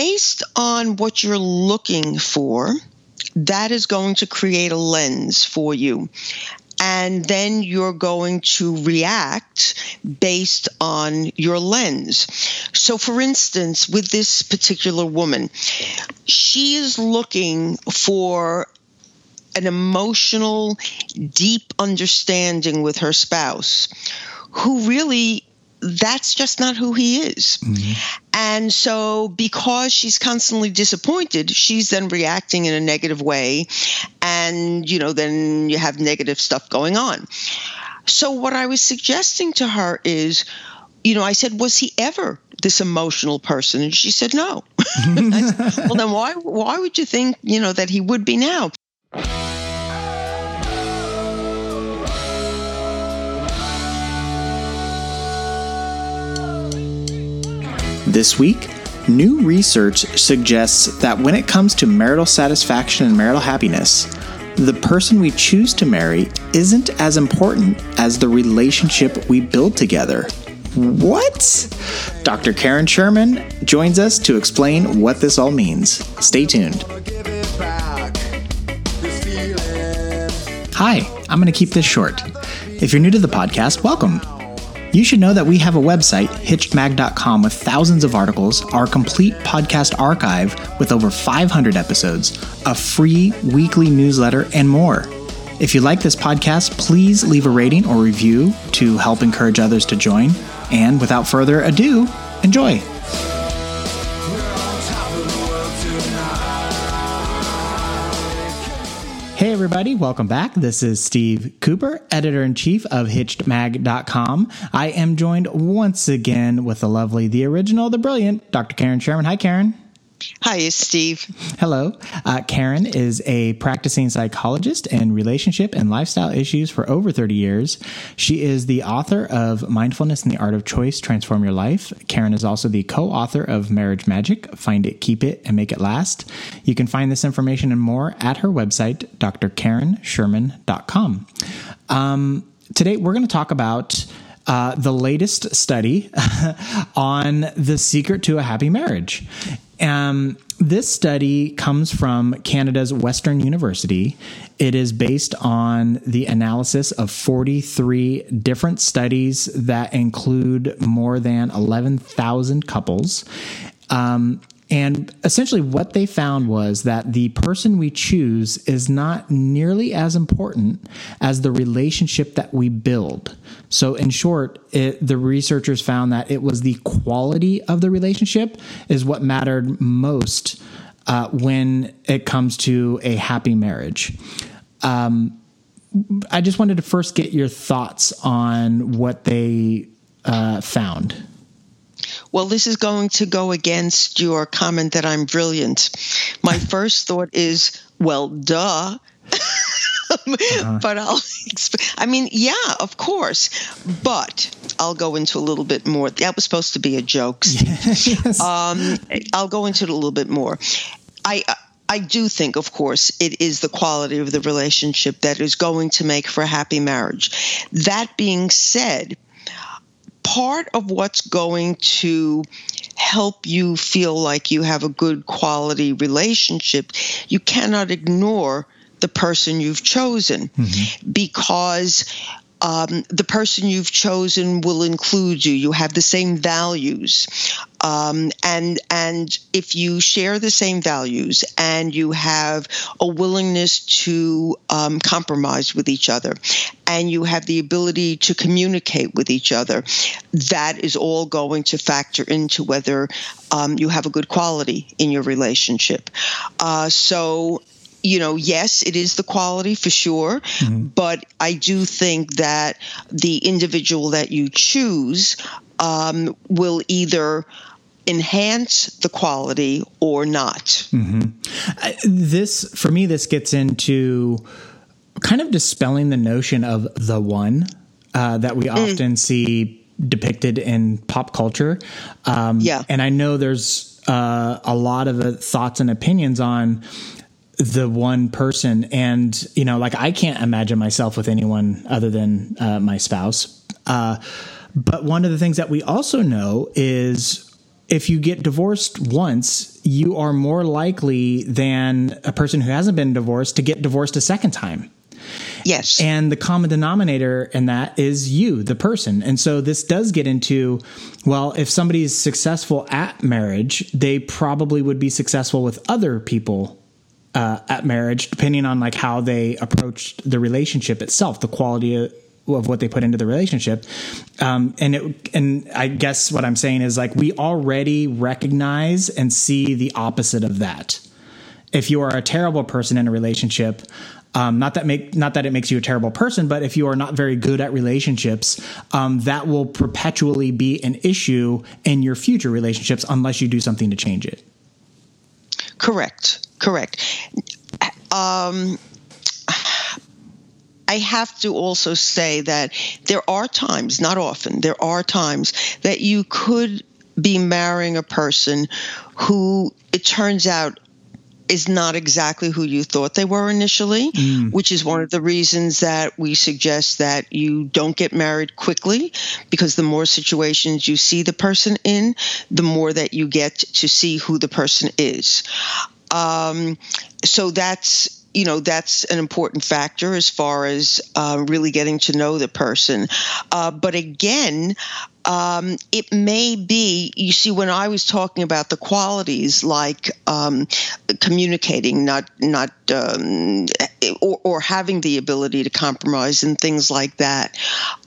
based on what you're looking for, that is going to create a lens for you. And then you're going to react based on your lens. So, for instance, with this particular woman, she is looking for an emotional, deep understanding with her spouse who really that's just not who he is. Mm-hmm. And so, because she's constantly disappointed, she's then reacting in a negative way. And, you know, then you have negative stuff going on. So, what I was suggesting to her is, you know, I said, was he ever this emotional person? And she said, no. said, well, then why, why would you think, you know, that he would be now? This week, new research suggests that when it comes to marital satisfaction and marital happiness, the person we choose to marry isn't as important as the relationship we build together. What? Dr. Karen Sherman joins us to explain what this all means. Stay tuned. Hi, I'm going to keep this short. If you're new to the podcast, welcome. You should know that we have a website, hitchedmag.com, with thousands of articles, our complete podcast archive with over 500 episodes, a free weekly newsletter, and more. If you like this podcast, please leave a rating or review to help encourage others to join. And without further ado, enjoy. Everybody, welcome back. This is Steve Cooper, editor in chief of HitchedMag.com. I am joined once again with the lovely, the original, the brilliant Dr. Karen Sherman. Hi, Karen. Hi, it's Steve. Hello. Uh, Karen is a practicing psychologist in relationship and lifestyle issues for over 30 years. She is the author of Mindfulness and the Art of Choice Transform Your Life. Karen is also the co author of Marriage Magic Find It, Keep It, and Make It Last. You can find this information and more at her website, drkarensherman.com. Um, today, we're going to talk about. Uh, the latest study on the secret to a happy marriage. Um, this study comes from Canada's Western University. It is based on the analysis of 43 different studies that include more than 11,000 couples. Um, and essentially, what they found was that the person we choose is not nearly as important as the relationship that we build. So, in short, it, the researchers found that it was the quality of the relationship is what mattered most uh, when it comes to a happy marriage. Um, I just wanted to first get your thoughts on what they uh, found. Well, this is going to go against your comment that I'm brilliant. My first thought is, well, duh. uh-huh. but I'll, exp- I mean, yeah, of course, but I'll go into a little bit more. That was supposed to be a joke. yes. um, I'll go into it a little bit more. I, I do think, of course, it is the quality of the relationship that is going to make for a happy marriage. That being said, part of what's going to help you feel like you have a good quality relationship, you cannot ignore the person you've chosen mm-hmm. because um, the person you've chosen will include you. You have the same values, um, and and if you share the same values and you have a willingness to um, compromise with each other, and you have the ability to communicate with each other, that is all going to factor into whether um, you have a good quality in your relationship. Uh, so you know, yes, it is the quality for sure, mm-hmm. but I do think that the individual that you choose um, will either enhance the quality or not. Mm-hmm. this, for me, this gets into kind of dispelling the notion of the one uh, that we mm. often see depicted in pop culture. Um, yeah. And I know there's uh, a lot of uh, thoughts and opinions on the one person and you know like i can't imagine myself with anyone other than uh, my spouse uh, but one of the things that we also know is if you get divorced once, you are more likely than a person who hasn't been divorced to get divorced a second time. Yes. And the common denominator in that is you, the person. And so this does get into well, if somebody's successful at marriage, they probably would be successful with other people uh, at marriage, depending on like how they approached the relationship itself, the quality of, of what they put into the relationship. Um, and it, and I guess what I'm saying is like we already recognize and see the opposite of that. If you are a terrible person in a relationship, um, not that make not that it makes you a terrible person, but if you are not very good at relationships, um, that will perpetually be an issue in your future relationships unless you do something to change it. Correct. Correct. Um, I have to also say that there are times, not often, there are times that you could be marrying a person who it turns out is not exactly who you thought they were initially, mm. which is one of the reasons that we suggest that you don't get married quickly because the more situations you see the person in, the more that you get to see who the person is. Um, so that's you know that's an important factor as far as uh, really getting to know the person. Uh, but again, um, it may be you see when I was talking about the qualities like um, communicating, not not um, or, or, having the ability to compromise and things like that.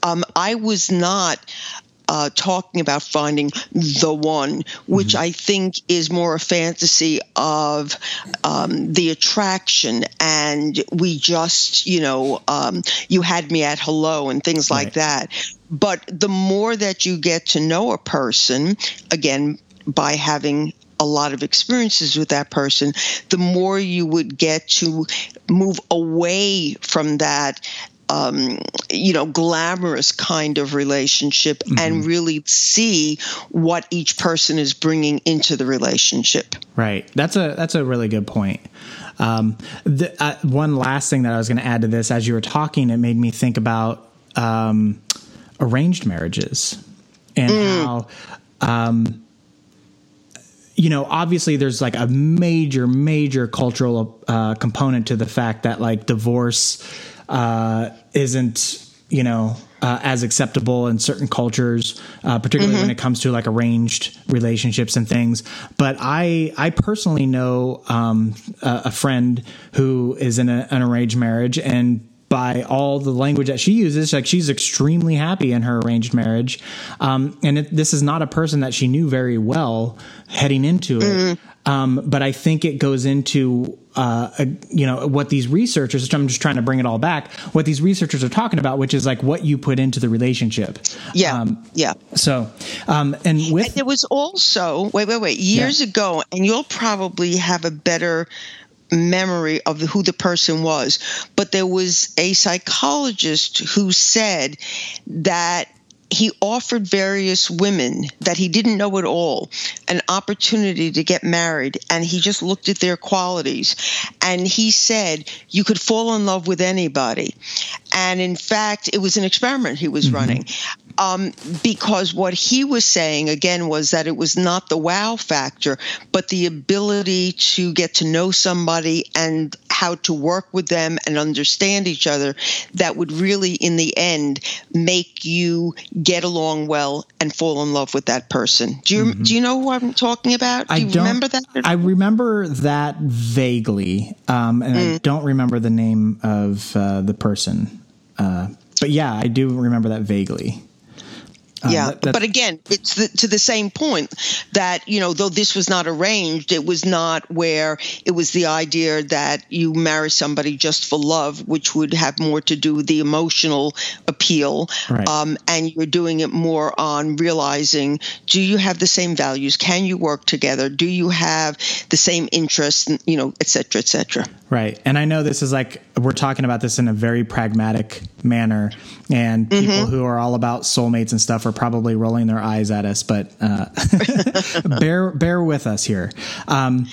Um, I was not uh, talking about finding the one, which mm-hmm. I think is more a fantasy of um, the attraction and we just, you know, um, you had me at hello and things right. like that. But the more that you get to know a person, again, by having a lot of experiences with that person, the more you would get to move away from that um, you know, glamorous kind of relationship mm-hmm. and really see what each person is bringing into the relationship. Right. That's a that's a really good point. Um, the, uh, one last thing that I was going to add to this, as you were talking, it made me think about um, arranged marriages and mm. how. Um, you know, obviously, there's like a major, major cultural uh, component to the fact that like divorce uh, isn't you know uh, as acceptable in certain cultures, uh, particularly mm-hmm. when it comes to like arranged relationships and things. But I I personally know um, a, a, friend who is in a, an arranged marriage and. By all the language that she uses, like she's extremely happy in her arranged marriage, um, and it, this is not a person that she knew very well heading into it. Mm-hmm um, but I think it goes into uh, you know what these researchers. I'm just trying to bring it all back. What these researchers are talking about, which is like what you put into the relationship. Yeah, um, yeah. So, um, and with and there was also wait, wait, wait. Years yeah. ago, and you'll probably have a better memory of who the person was, but there was a psychologist who said that he offered various women that he didn't know at all an opportunity to get married and he just looked at their qualities. And he said you could fall in love with anybody. And in fact it was an experiment he was mm-hmm. running um, because what he was saying again was that it was not the wow factor, but the ability to get to know somebody and how to work with them and understand each other that would really, in the end, make you get along well and fall in love with that person. Do you mm-hmm. do you know who I'm talking about? Do I you remember that? I remember that vaguely, um, and mm. I don't remember the name of uh, the person. Uh, but yeah, I do remember that vaguely. Um, yeah, that, but again, it's the, to the same point that you know, though this was not arranged, it was not where it was the idea that you marry somebody just for love, which would have more to do with the emotional appeal, right. um, and you're doing it more on realizing: do you have the same values? Can you work together? Do you have the same interests? You know, et cetera, et cetera. Right, and I know this is like we're talking about this in a very pragmatic manner, and people mm-hmm. who are all about soulmates and stuff are probably rolling their eyes at us, but uh, bear bear with us here. Um,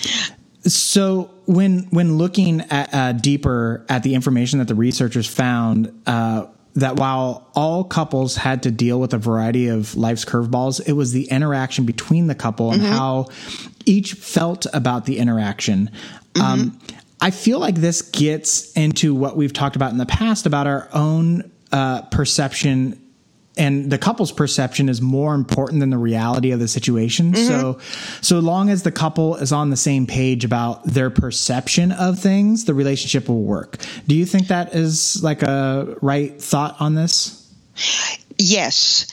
so when when looking at uh, deeper at the information that the researchers found, uh, that while all couples had to deal with a variety of life's curveballs, it was the interaction between the couple and mm-hmm. how each felt about the interaction. Mm-hmm. Um, I feel like this gets into what we've talked about in the past about our own uh, perception and the couple's perception is more important than the reality of the situation. Mm-hmm. So, so long as the couple is on the same page about their perception of things, the relationship will work. Do you think that is like a right thought on this? Yes.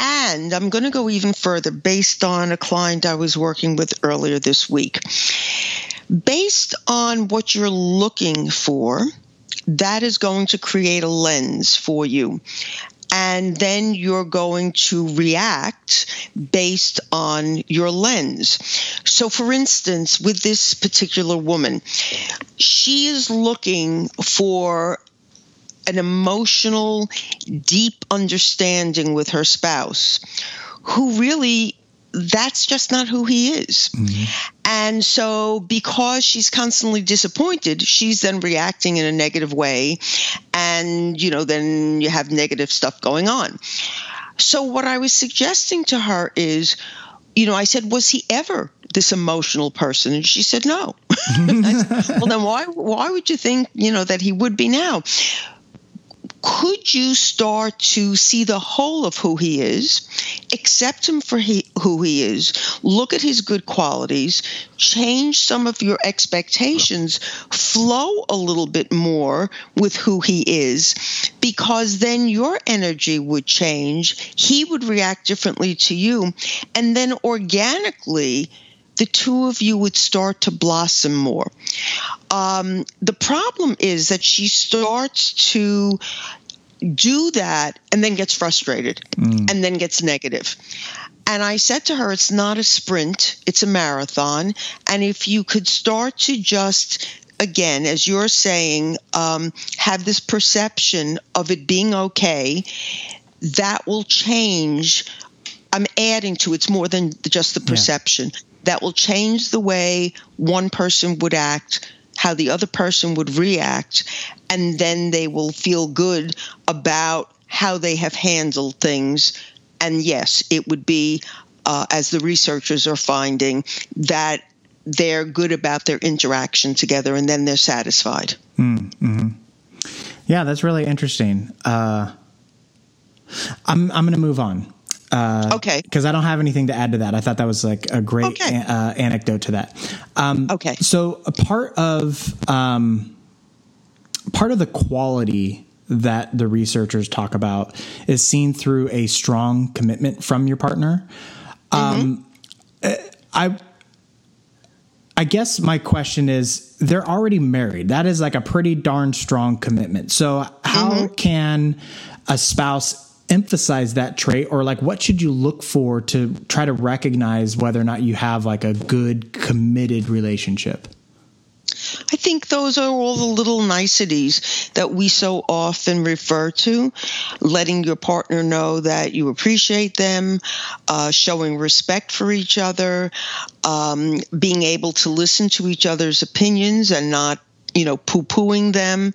And I'm going to go even further based on a client I was working with earlier this week. Based on what you're looking for, that is going to create a lens for you and then you're going to react based on your lens. So, for instance, with this particular woman, she is looking for an emotional, deep understanding with her spouse who really that's just not who he is. Mm-hmm. And so, because she's constantly disappointed, she's then reacting in a negative way. And, you know, then you have negative stuff going on. So, what I was suggesting to her is, you know, I said, was he ever this emotional person? And she said, no. said, well, then why, why would you think, you know, that he would be now? Could you start to see the whole of who he is, accept him for he, who he is, look at his good qualities, change some of your expectations, flow a little bit more with who he is, because then your energy would change. He would react differently to you. And then organically, the two of you would start to blossom more. Um, the problem is that she starts to do that and then gets frustrated mm. and then gets negative. And I said to her, it's not a sprint, it's a marathon. And if you could start to just, again, as you're saying, um, have this perception of it being okay, that will change. I'm adding to it's more than just the perception. Yeah. That will change the way one person would act how the other person would react, and then they will feel good about how they have handled things. And yes, it would be, uh, as the researchers are finding, that they're good about their interaction together and then they're satisfied. Mm-hmm. Yeah, that's really interesting. Uh, I'm, I'm going to move on. Uh, okay. Because I don't have anything to add to that. I thought that was like a great okay. a- uh, anecdote to that. Um, okay. So a part of um, part of the quality that the researchers talk about is seen through a strong commitment from your partner. Um, mm-hmm. I. I guess my question is they're already married. That is like a pretty darn strong commitment. So how mm-hmm. can a spouse emphasize that trait or like what should you look for to try to recognize whether or not you have like a good committed relationship I think those are all the little niceties that we so often refer to. Letting your partner know that you appreciate them, uh, showing respect for each other, um, being able to listen to each other's opinions and not you know, poo pooing them.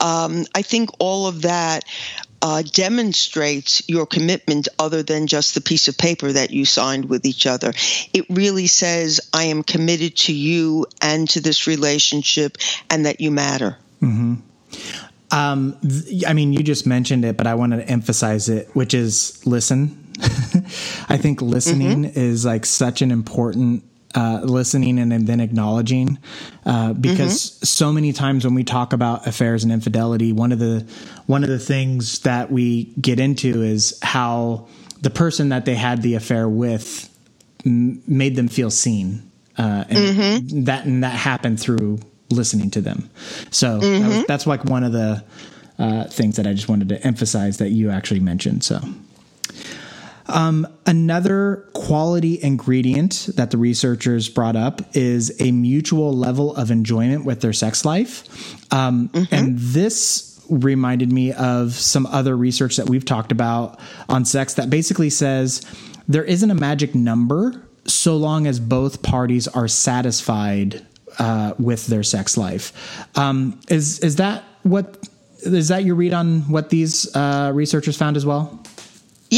Um, I think all of that uh, demonstrates your commitment other than just the piece of paper that you signed with each other. It really says, I am committed to you and to this relationship and that you matter. Mm-hmm. Um, th- I mean, you just mentioned it, but I want to emphasize it, which is listen. I think listening mm-hmm. is like such an important uh, listening and, and, then acknowledging, uh, because mm-hmm. so many times when we talk about affairs and infidelity, one of the one of the things that we get into is how the person that they had the affair with m- made them feel seen, uh, and mm-hmm. that and that happened through listening to them. So mm-hmm. that was, that's like one of the uh, things that I just wanted to emphasize that you actually mentioned. So. Um, another quality ingredient that the researchers brought up is a mutual level of enjoyment with their sex life. Um, mm-hmm. And this reminded me of some other research that we've talked about on sex that basically says there isn't a magic number so long as both parties are satisfied uh, with their sex life. Um, is is that what is that your read on what these uh, researchers found as well?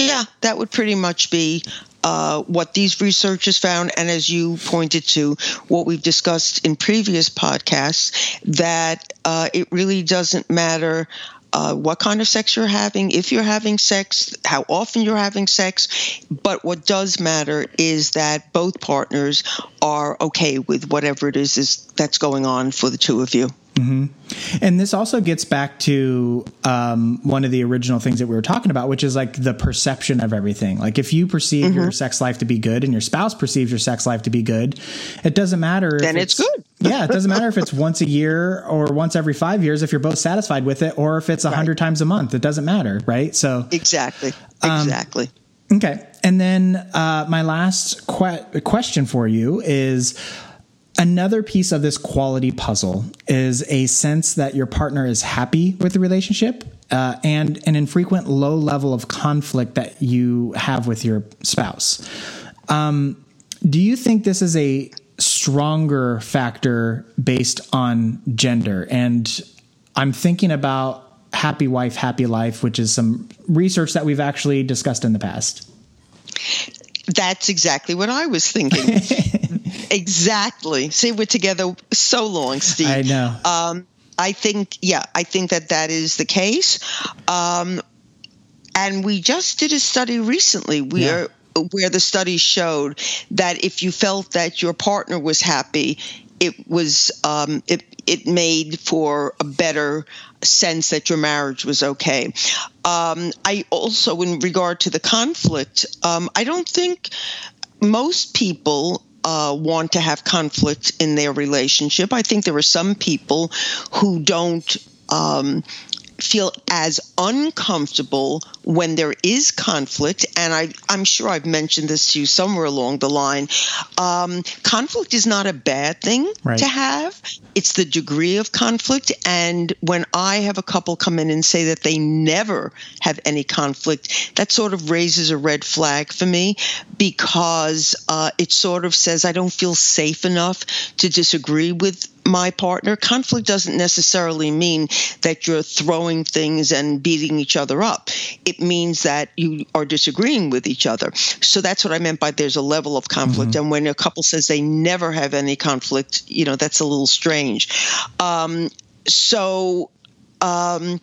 Yeah, that would pretty much be uh, what these researchers found, and as you pointed to, what we've discussed in previous podcasts, that uh, it really doesn't matter. Uh, what kind of sex you're having, if you're having sex, how often you're having sex. But what does matter is that both partners are okay with whatever it is, is that's going on for the two of you. Mm-hmm. And this also gets back to um, one of the original things that we were talking about, which is like the perception of everything. Like if you perceive mm-hmm. your sex life to be good and your spouse perceives your sex life to be good, it doesn't matter. Then it's, it's, good. yeah, it doesn't matter if it's once a year or once every five years if you're both satisfied with it, or if it's a hundred right. times a month. It doesn't matter, right? So exactly, exactly. Um, okay, and then uh, my last que- question for you is Another piece of this quality puzzle is a sense that your partner is happy with the relationship uh, and an infrequent low level of conflict that you have with your spouse. Um, do you think this is a stronger factor based on gender? And I'm thinking about Happy Wife, Happy Life, which is some research that we've actually discussed in the past. That's exactly what I was thinking. exactly. See, we're together so long, Steve. I know. Um, I think, yeah, I think that that is the case. Um, and we just did a study recently. We yeah. are where the study showed that if you felt that your partner was happy, it was um, it it made for a better sense that your marriage was okay. Um, I also, in regard to the conflict, um, I don't think most people uh, want to have conflict in their relationship. I think there are some people who don't um, feel as uncomfortable when there is conflict. And I, I'm sure I've mentioned this to you somewhere along the line. Um, conflict is not a bad thing right. to have, it's the degree of conflict. And when I have a couple come in and say that they never have any conflict, that sort of raises a red flag for me because uh, it sort of says I don't feel safe enough to disagree with my partner. Conflict doesn't necessarily mean that you're throwing things and beating each other up. It means that you are disagreeing with each other. So that's what I meant by there's a level of conflict. Mm-hmm. And when a couple says they never have any conflict, you know, that's a little strange. Um, so, um,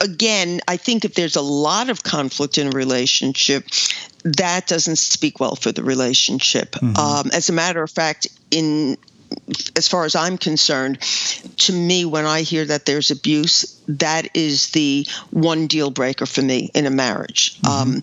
again, I think if there's a lot of conflict in a relationship, that doesn't speak well for the relationship. Mm-hmm. Um, as a matter of fact, in as far as I'm concerned, to me, when I hear that there's abuse, that is the one deal breaker for me in a marriage. Mm-hmm. Um,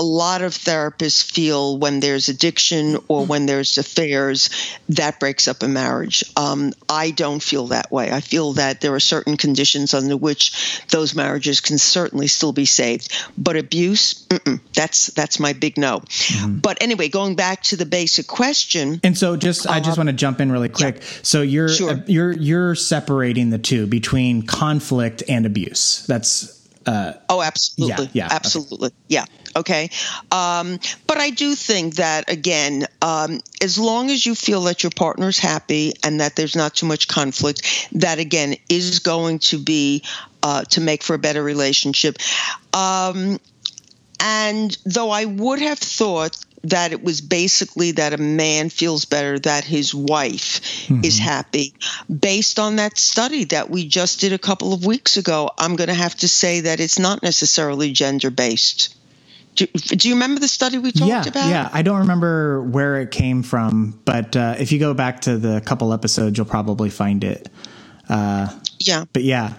a lot of therapists feel when there's addiction or when there's affairs, that breaks up a marriage. Um, I don't feel that way. I feel that there are certain conditions under which those marriages can certainly still be saved. But abuse, that's that's my big no. Mm-hmm. But anyway, going back to the basic question. And so, just I just uh, want to jump in really quick. Yeah. So you're sure. uh, you're you're separating the two between conflict and abuse. That's uh, oh, absolutely. Yeah, yeah absolutely. Okay. Yeah. Okay. Um, but I do think that, again, um, as long as you feel that your partner's happy and that there's not too much conflict, that, again, is going to be uh, to make for a better relationship. Um, and though I would have thought that it was basically that a man feels better that his wife mm-hmm. is happy. Based on that study that we just did a couple of weeks ago, I'm going to have to say that it's not necessarily gender based. Do, do, you remember the study we talked yeah, about? Yeah, I don't remember where it came from, but uh, if you go back to the couple episodes, you'll probably find it. Uh, yeah, but yeah,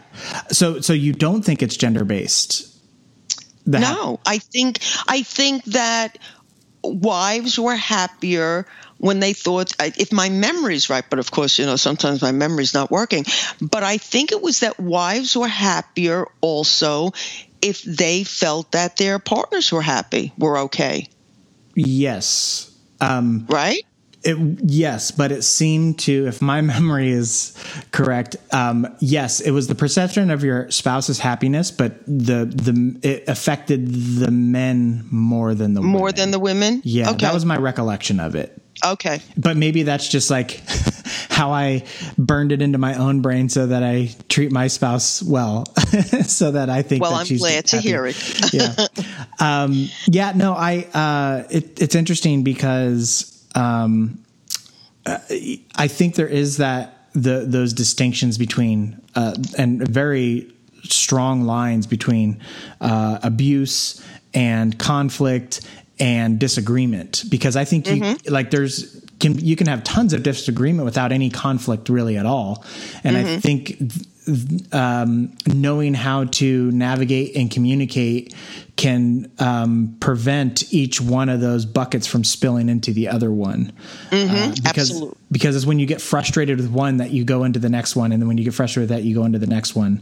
so so you don't think it's gender based? No, I think I think that wives were happier when they thought if my memory's right but of course you know sometimes my memory's not working. But i think it was that wives were happier also if they felt that their partners were happy were okay. Yes. Um, right it, yes, but it seemed to, if my memory is correct, um, yes, it was the perception of your spouse's happiness, but the the it affected the men more than the more women. than the women. Yeah, okay. that was my recollection of it. Okay, but maybe that's just like how I burned it into my own brain so that I treat my spouse well, so that I think. Well, that I'm glad to hear it. yeah, um, yeah. No, I. Uh, it, it's interesting because um, I think there is that the those distinctions between uh, and very strong lines between uh, abuse and conflict and disagreement. Because I think you like there's can you can have tons of disagreement without any conflict really at all. And I think um, knowing how to navigate and communicate can um, prevent each one of those buckets from spilling into the other one. Uh, because, Absolutely. because it's when you get frustrated with one that you go into the next one, and then when you get frustrated with that, you go into the next one.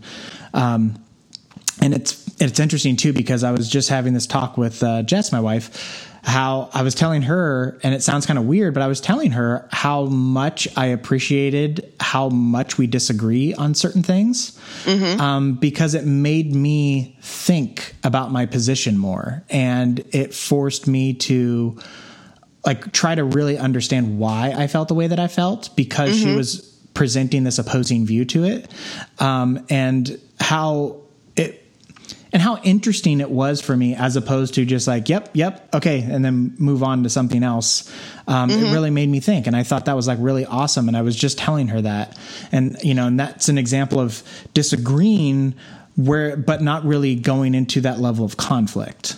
Um, and it's it's interesting too because I was just having this talk with uh, Jess, my wife, how I was telling her, and it sounds kind of weird, but I was telling her how much I appreciated how much we disagree on certain things, um, because it made me think about my position more, and it forced me to like try to really understand why I felt the way that I felt because she was presenting this opposing view to it, um, and how and how interesting it was for me as opposed to just like yep yep okay and then move on to something else. Um, it really made me think and i thought that was like really awesome and i was just telling her that. And you know and that's an example of disagreeing where but not really going into that level of conflict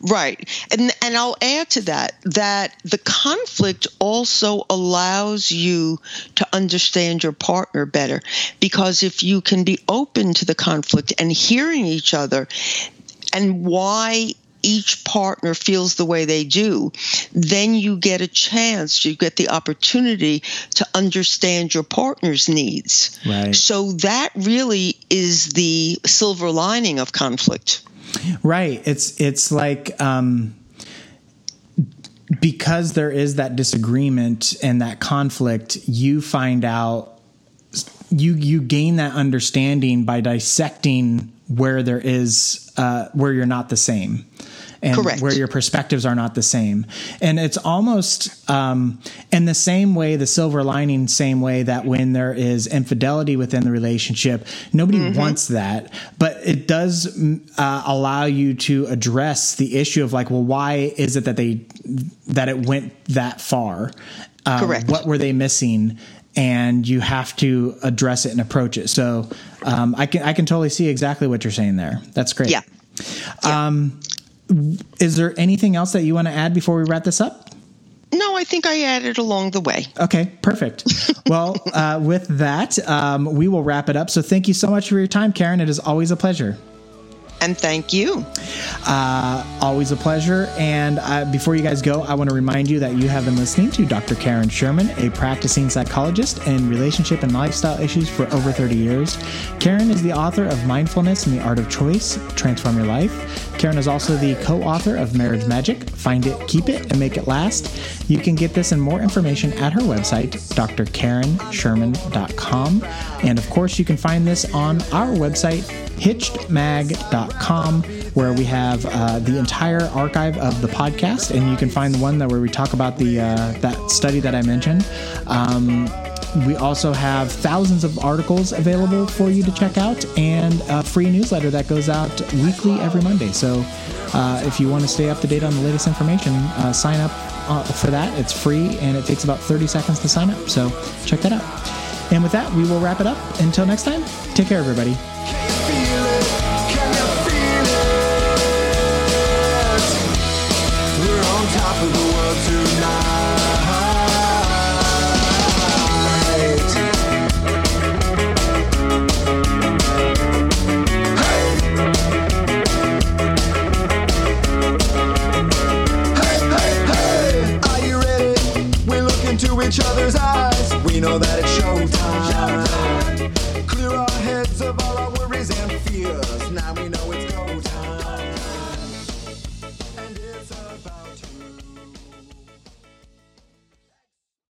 Right. And and I'll add to that that the conflict also allows you to understand your partner better because if you can be open to the conflict and hearing each other and why each partner feels the way they do, then you get a chance, you get the opportunity to understand your partner's needs. Right. So that really is the silver lining of conflict. Right. It's it's like um, because there is that disagreement and that conflict, you find out you you gain that understanding by dissecting where there is uh, where you're not the same and Correct. where your perspectives are not the same. And it's almost um, in the same way the silver lining same way that when there is infidelity within the relationship nobody wants that. But it does mm, uh, allow you to address the issue of like well why is it that they that it went that far? Uh, Correct. what were they missing? And you have to address it and approach it. So um, i can i can totally see exactly what you're saying there. That's great. Yeah. Is there anything else that you want to add before we wrap this up? No, I think I added along the way. Okay, perfect. well, uh, with that, um, we will wrap it up. So thank you so much for your time, Karen. It is always a pleasure. And thank you. Always a pleasure. And uh, before you guys go, I want to remind you that you have been listening to Dr. Karen Sherman, a practicing psychologist in relationship and lifestyle issues for over 30 years. Karen is the author of Mindfulness and the Art of Choice Transform Your Life. Karen is also the co author of Marriage Magic Find It, Keep It, and Make It Last. You can get this and more information at her website, drkarensherman.com. And of course, you can find this on our website, hitchedmag.com where we have uh, the entire archive of the podcast and you can find the one that where we talk about the uh, that study that i mentioned um, we also have thousands of articles available for you to check out and a free newsletter that goes out weekly every monday. So uh, if you want to stay up to date on the latest information uh, sign up uh, for that. It's free and it takes about 30 seconds to sign up. So check that out. And with that we will wrap it up. Until next time take care everybody each other's eyes. We know that it's showtime. Clear our heads of all